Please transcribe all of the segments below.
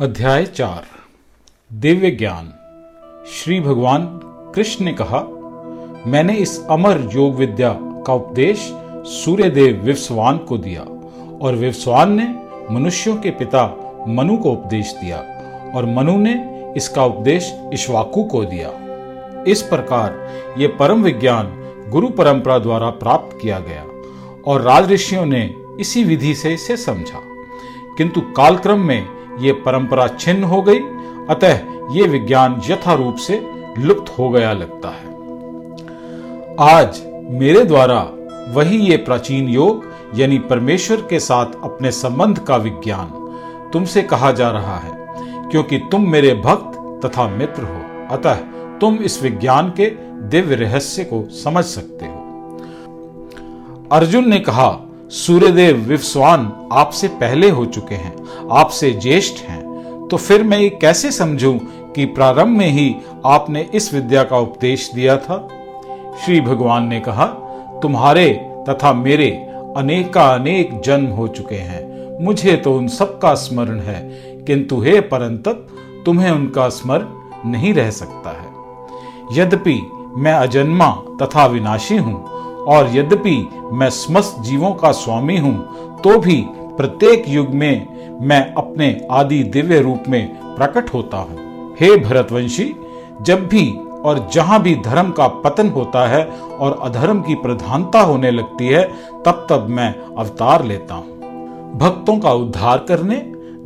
अध्याय चार। दिव्य ज्ञान। श्री भगवान कृष्ण ने कहा, मैंने इस अमर योग विद्या का उपदेश सूर्यदेव विवस्वान को दिया और विवस्वान ने मनुष्यों के पिता मनु को उपदेश दिया और मनु ने इसका उपदेश इश्वाकु को दिया। इस प्रकार ये परम विज्ञान गुरु परंपरा द्वारा प्राप्त किया गया और राजऋषियों ने इसी विधि से इसे समझा। किंतु कालक्रम में ये परंपरा छिन्न हो गई, अतः ये विज्ञान यथा रूप से लुप्त हो गया लगता है। आज मेरे द्वारा वही ये प्राचीन योग, यानी परमेश्वर के साथ अपने संबंध का विज्ञान, तुमसे कहा जा रहा है, क्योंकि तुम मेरे भक्त तथा मित्र हो, अतः तुम इस विज्ञान के दिव्य रहस्य को समझ सकते हो। अर्जुन ने कहा सूर्यदेव विवस्वान आपसे पहले हो चुके हैं, आपसे ज्येष्ठ हैं। तो फिर मैं ये कैसे समझूं कि प्रारंभ में ही आपने इस विद्या का उपदेश दिया था? श्री भगवान ने कहा, तुम्हारे तथा मेरे अनेक का अनेक जन्म हो चुके हैं। मुझे तो उन सब का स्मरण है, किंतु हे परंतप, तुम्हें उनका स्मरण नहीं रह सकता है। यद्यपि मैं अजन्मा तथा विनाशी हूँ और यद्यपि मैं समस्त जीवों का स्वामी हूँ तो भी प्रत्येक युग में मैं अपने आदि दिव्य रूप में प्रकट होता हूँ। हे भरतवंशी, जब भी और जहाँ भी धर्म का पतन होता है और अधर्म की प्रधानता होने लगती है, तब तब मैं अवतार लेता हूँ। भक्तों का उद्धार करने,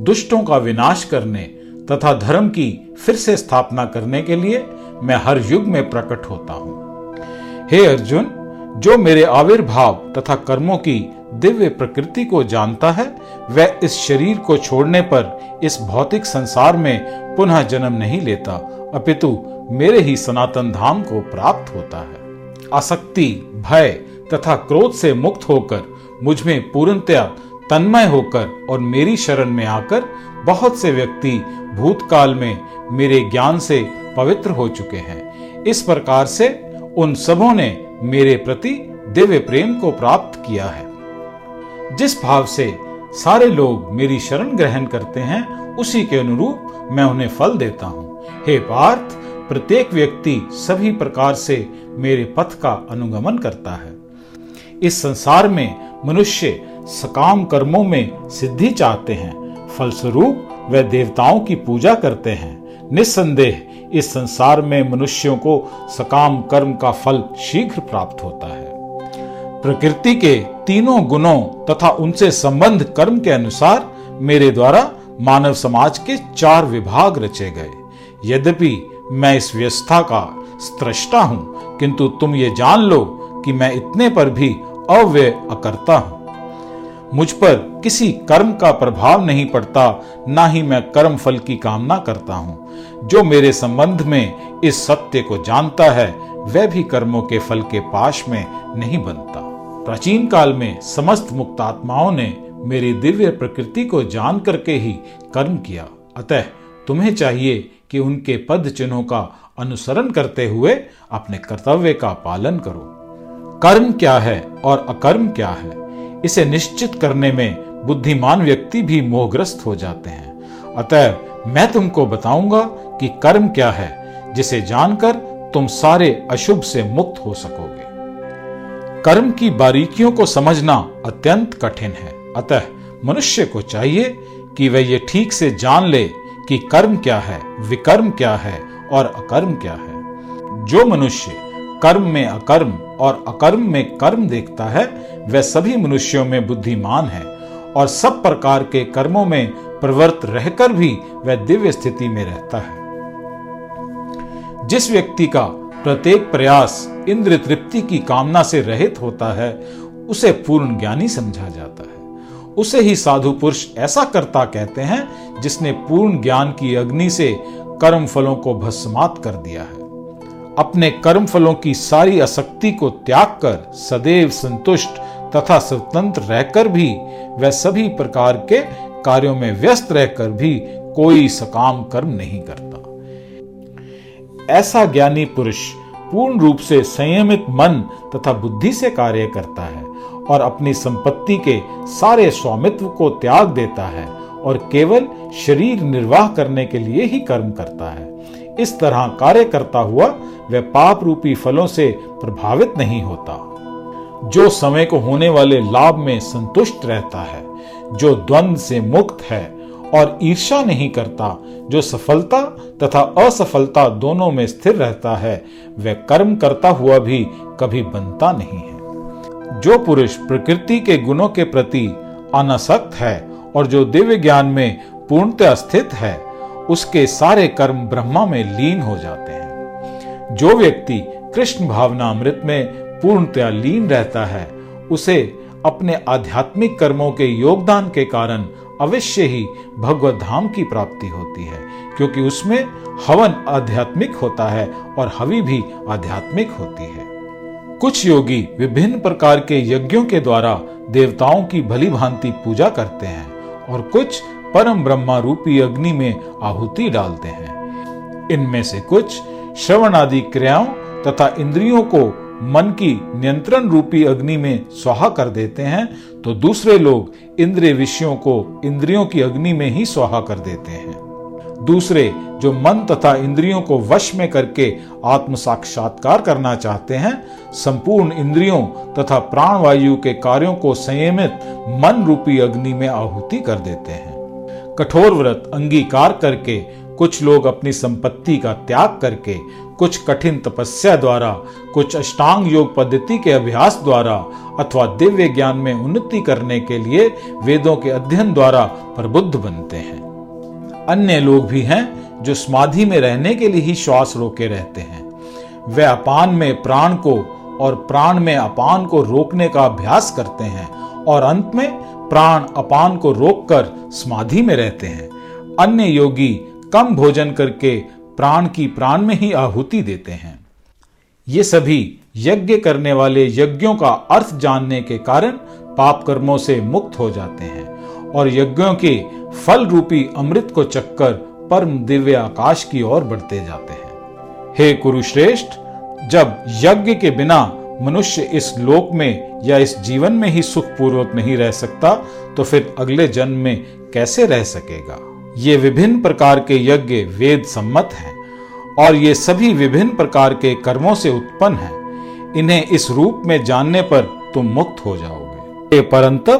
दुष्टों का विनाश करने तथा धर्म की फिर से स्थापना करने के लिए मैं हर युग में प्रकट होता हूँ। हे अर्जुन जो मेरे आविर्भाव तथा कर्मों की दिव्य प्रकृति को जानता है, वह इस शरीर को छोड़ने पर इस भौतिक संसार में पुनः जन्म नहीं लेता, अपितु मेरे ही सनातन धाम को प्राप्त होता है। आसक्ति, भय तथा क्रोध से मुक्त होकर मुझमें पूर्णतया तन्मय होकर और मेरी शरण में आकर बहुत से व्यक्ति भूतकाल में मेरे ज्ञान से पवित्र हो चुके हैं। इस प्रकार से उन सबों ने मेरे प्रति दिव्य प्रेम को प्राप्त किया है। जिस भाव से सारे लोग मेरी शरण ग्रहण करते हैं, उसी के अनुरूप मैं उन्हें फल देता हूँ। हे पार्थ, प्रत्येक व्यक्ति सभी प्रकार से मेरे पथ का अनुगमन करता है। इस संसार में मनुष्य सकाम कर्मों में सिद्धि चाहते हैं। फलस्वरूप वे देवताओं की पूजा करते हैं। निस्संदेह इस संसार में मनुष्यों को सकाम कर्म का फल शीघ्र प्राप्त होता है। प्रकृति के तीनों गुणों तथा उनसे संबंध कर्म के अनुसार मेरे द्वारा मानव समाज के चार विभाग रचे गए। यद्यपि मैं इस व्यवस्था का स्त्रष्टा हूँ, किंतु तुम ये जान लो कि मैं इतने पर भी अव्यय अकर्ता हूँ। मुझ पर किसी कर्म का प्रभाव नहीं पड़ता, ना ही मैं कर्म फल की कामना करता हूँ। जो मेरे संबंध में इस सत्य को जानता है, वह भी कर्मों के फल के पाश में नहीं बनता। प्राचीन काल में समस्त मुक्तात्माओं ने मेरी दिव्य प्रकृति को जान करके ही कर्म किया। अतः तुम्हें चाहिए कि उनके पद चिन्हों का अनुसरण करते हुए अपने कर्तव्य का पालन करो। कर्म क्या है और अकर्म क्या है? इसे निश्चित करने में बुद्धिमान व्यक्ति भी मोहग्रस्त हो जाते हैं। अतः मैं तुमको बताऊँगा कि कर्म क्या है, जिसे जानकर तुम सारे अशुभ से मुक्त हो सकोगे। कर्म की बारीकियों को समझना अत्यंत कठिन है। अतः मनुष्य को चाहिए कि वह ये ठीक से जान ले कि कर्म क्या है, विकर्म क्या है और अकर्म क्या है। जो मनुष्य कर्म में अकर्म और अकर्म में कर्म देखता है, वह सभी मनुष्यों में बुद्धिमान है और सब प्रकार के कर्मों में प्रवृत्त रहकर भी वह दिव्य स्थिति में रहता है। जिस व्यक्ति का प्रत्येक प्रयास इंद्र तृप्ति की कामना से रहित होता है, उसे पूर्ण ज्ञानी समझा जाता है। उसे ही साधु पुरुष ऐसा करता कहते हैं जिसने पूर्ण ज्ञान की अग्नि से कर्म फलों को भस्मात कर दिया है। अपने कर्म फलों की सारी आसक्ति को त्याग कर सदैव संतुष्ट तथा स्वतंत्र रहकर भी वह सभी प्रकार के कार्यों में व्यस्त रहकर भी कोई सकाम कर्म नहीं करता। ऐसा ज्ञानी पुरुष पूर्ण रूप से संयमित मन तथा बुद्धि से कार्य करता है और अपनी संपत्ति के सारे स्वामित्व को त्याग देता है और केवल शरीर निर्वाह करने के लिए ही कर्म करता है। इस तरह कार्य करता हुआ वह पाप रूपी फलों से प्रभावित नहीं होता। जो समय को होने वाले लाभ में संतुष्ट रहता है, जो द्वंद से मुक्त है और ईर्षा नहीं करता, जो सफलता तथा असफलता दोनों में स्थिर रहता है, वह कर्म करता हुआ भी कभी बनता नहीं है। जो पुरुष प्रकृति के गुणों के प्रति अनासक्त है और जो दिव्य ज्ञान में पूर्णतः स्थित है उसके सारे कर्म ब्रह्मा में लीन हो जाते हैं। जो व्यक्ति कृष्ण भावना अमृत में पूर्णतया लीन रहता है, उसे अपने आध्यात्मिक कर्मों के योगदान के कारण अवश्य ही भगवत धाम की प्राप्ति होती है, क्योंकि उसमें हवन आध्यात्मिक होता है और हवि भी आध्यात्मिक होती है। कुछ योगी विभिन्न प्रकार के यज्ञों के द्वारा देवताओं की भली भांति पूजा करते हैं और कुछ परम ब्रह्मा रूपी अग्नि में आहुति डालते हैं। इनमें से कुछ श्रवण आदि क्रियाओं तथा इंद्रियों को मन की नियंत्रण रूपी अग्नि में स्वाहा कर देते हैं तो दूसरे लोग इंद्रिय विषयों को इंद्रियों की अग्नि में ही स्वाहा कर देते हैं। दूसरे जो मन तथा इंद्रियों को वश में करके आत्म साक्षात्कार करना चाहते हैं, संपूर्ण इंद्रियों तथा प्राण वायु के कार्यों को संयमित मन रूपी अग्नि में आहुति कर देते हैं। कठोर व्रत अंगीकार करके, कुछ लोग अपनी संपत्ति का त्याग करके, कुछ कठिन तपस्या द्वारा, कुछ अष्टांग योग पद्धति के अभ्यास द्वारा अथवा दिव्य ज्ञान में उन्नति करने के लिए वेदों के अध्ययन द्वारा प्रबुद्ध बनते हैं। अन्य लोग भी हैं जो समाधि में रहने के लिए ही श्वास रोके रहते हैं। वे अपान में प्राण को और प्राण में अपान को रोकने का अभ्यास करते हैं और अंत में प्राण अपान को रोककर समाधि में रहते हैं। अन्य योगी कम भोजन करके प्राण की प्राण में ही आहुति देते हैं। ये सभी यज्ञ करने वाले यज्ञों का अर्थ जानने के कारण पाप कर्मों से मुक्त हो जाते हैं और यज्ञों के फल रूपी अमृत को चक्कर परम दिव्य आकाश की ओर बढ़ते जाते हैं। हे कुरुश्रेष्ठ, जब यज्ञ के बिना मनुष्य इस लोक में या इस जीवन में ही सुख पूर्वक नहीं रह सकता तो फिर अगले जन्म में कैसे रह सकेगा? ये विभिन्न प्रकार के यज्ञ वेद सम्मत हैं, और ये सभी विभिन्न प्रकार के कर्मों से उत्पन्न हैं। इन्हें इस रूप में जानने पर तुम मुक्त हो जाओगे। परंतु,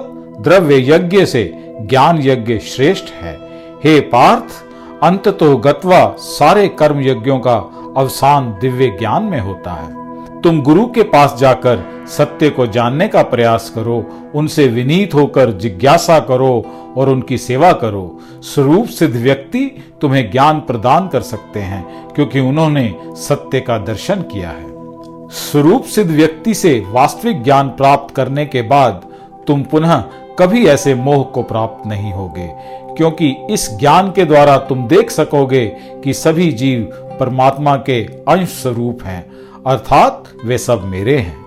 द्रव्य यज्ञ से ज्ञान यज्ञ श्रेष्ठ है। हे पार्थ अंत तो गत्वा सारे कर्म यज्ञों का अवसान दिव्य ज्ञान में होता है। तुम गुरु के पास जाकर सत्य को जानने का प्रयास करो, उनसे विनीत होकर जिज्ञासा करो और उनकी सेवा करो। स्वरूप सिद्ध व्यक्ति तुम्हें ज्ञान प्रदान कर सकते हैं, क्योंकि उन्होंने सत्य का दर्शन किया है। स्वरूप सिद्ध व्यक्ति से वास्तविक ज्ञान प्राप्त करने के बाद तुम पुनः कभी ऐसे मोह को प्राप्त नहीं होगे, क्योंकि इस ज्ञान के द्वारा तुम देख सकोगे कि सभी जीव परमात्मा के अंश स्वरूप हैं। अर्थात वे सब मेरे हैं।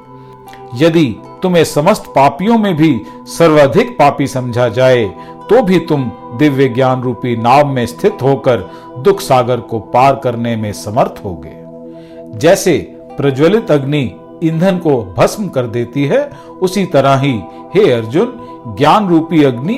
यदि तुम्हें समस्त पापियों में भी सर्वाधिक पापी समझा जाए तो भी तुम दिव्य ज्ञान रूपी नाव में स्थित होकर दुख सागर को पार करने में समर्थ होगे। जैसे प्रज्वलित अग्नि ईंधन को भस्म कर देती है, उसी तरह ही हे अर्जुन ज्ञान रूपी अग्नि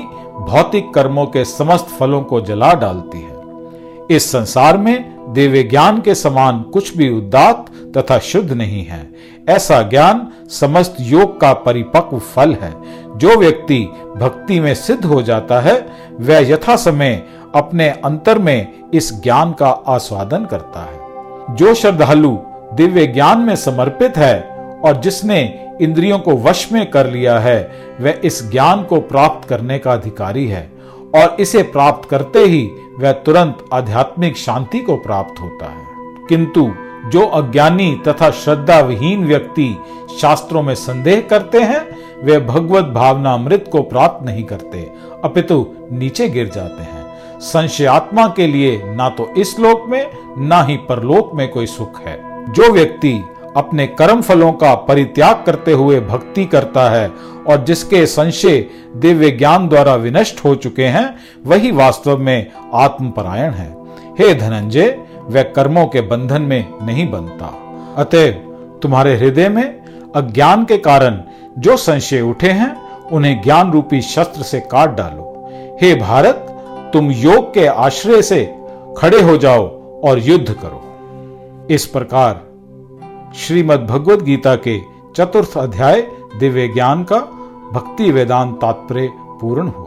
भौतिक कर्मों के समस्त फलों को जला डालती है। इस संसार में दिव्य ज्ञान के समान कुछ भी उदात तथा शुद्ध नहीं है। ऐसा ज्ञान समस्त योग का परिपक्व फल है। जो व्यक्ति भक्ति में सिद्ध हो जाता है, वह यथा समय अपने अंतर में इस ज्ञान का आस्वादन करता है। जो श्रद्धालु दिव्य ज्ञान में समर्पित है और जिसने इंद्रियों को वश में कर लिया है, वह इस ज्ञान को प्राप्त करने का अधिकारी है। और इसे प्राप्त करते ही वह तुरंत आध्यात्मिक शांति को प्राप्त होता है। किंतु जो अज्ञानी तथा श्रद्धा विहीन व्यक्ति शास्त्रों में संदेह करते हैं, वे भगवत भावना अमृत को प्राप्त नहीं करते, अपितु नीचे गिर जाते हैं। संशयात्मा के लिए ना तो इस लोक में, ना ही परलोक में कोई सुख है। जो व्यक्ति अपने कर्म फलों का परित्याग करते हुए भक्ति करता है और जिसके संशय दिव्य ज्ञान द्वारा विनष्ट हो चुके हैं, वही वास्तव में आत्मपरायण है। हे धनंजय, वह कर्मों के बंधन में नहीं बनता। अतएव तुम्हारे हृदय में अज्ञान के कारण जो संशय उठे हैं, उन्हें ज्ञान रूपी शस्त्र से काट डालो। हे भारत, तुम योग के आश्रय से खड़े हो जाओ और युद्ध करो। इस प्रकार श्रीमद् भगवद गीता के चतुर्थ अध्याय दिव्य ज्ञान का भक्ति वेदांत तात्पर्य पूर्ण हुआ।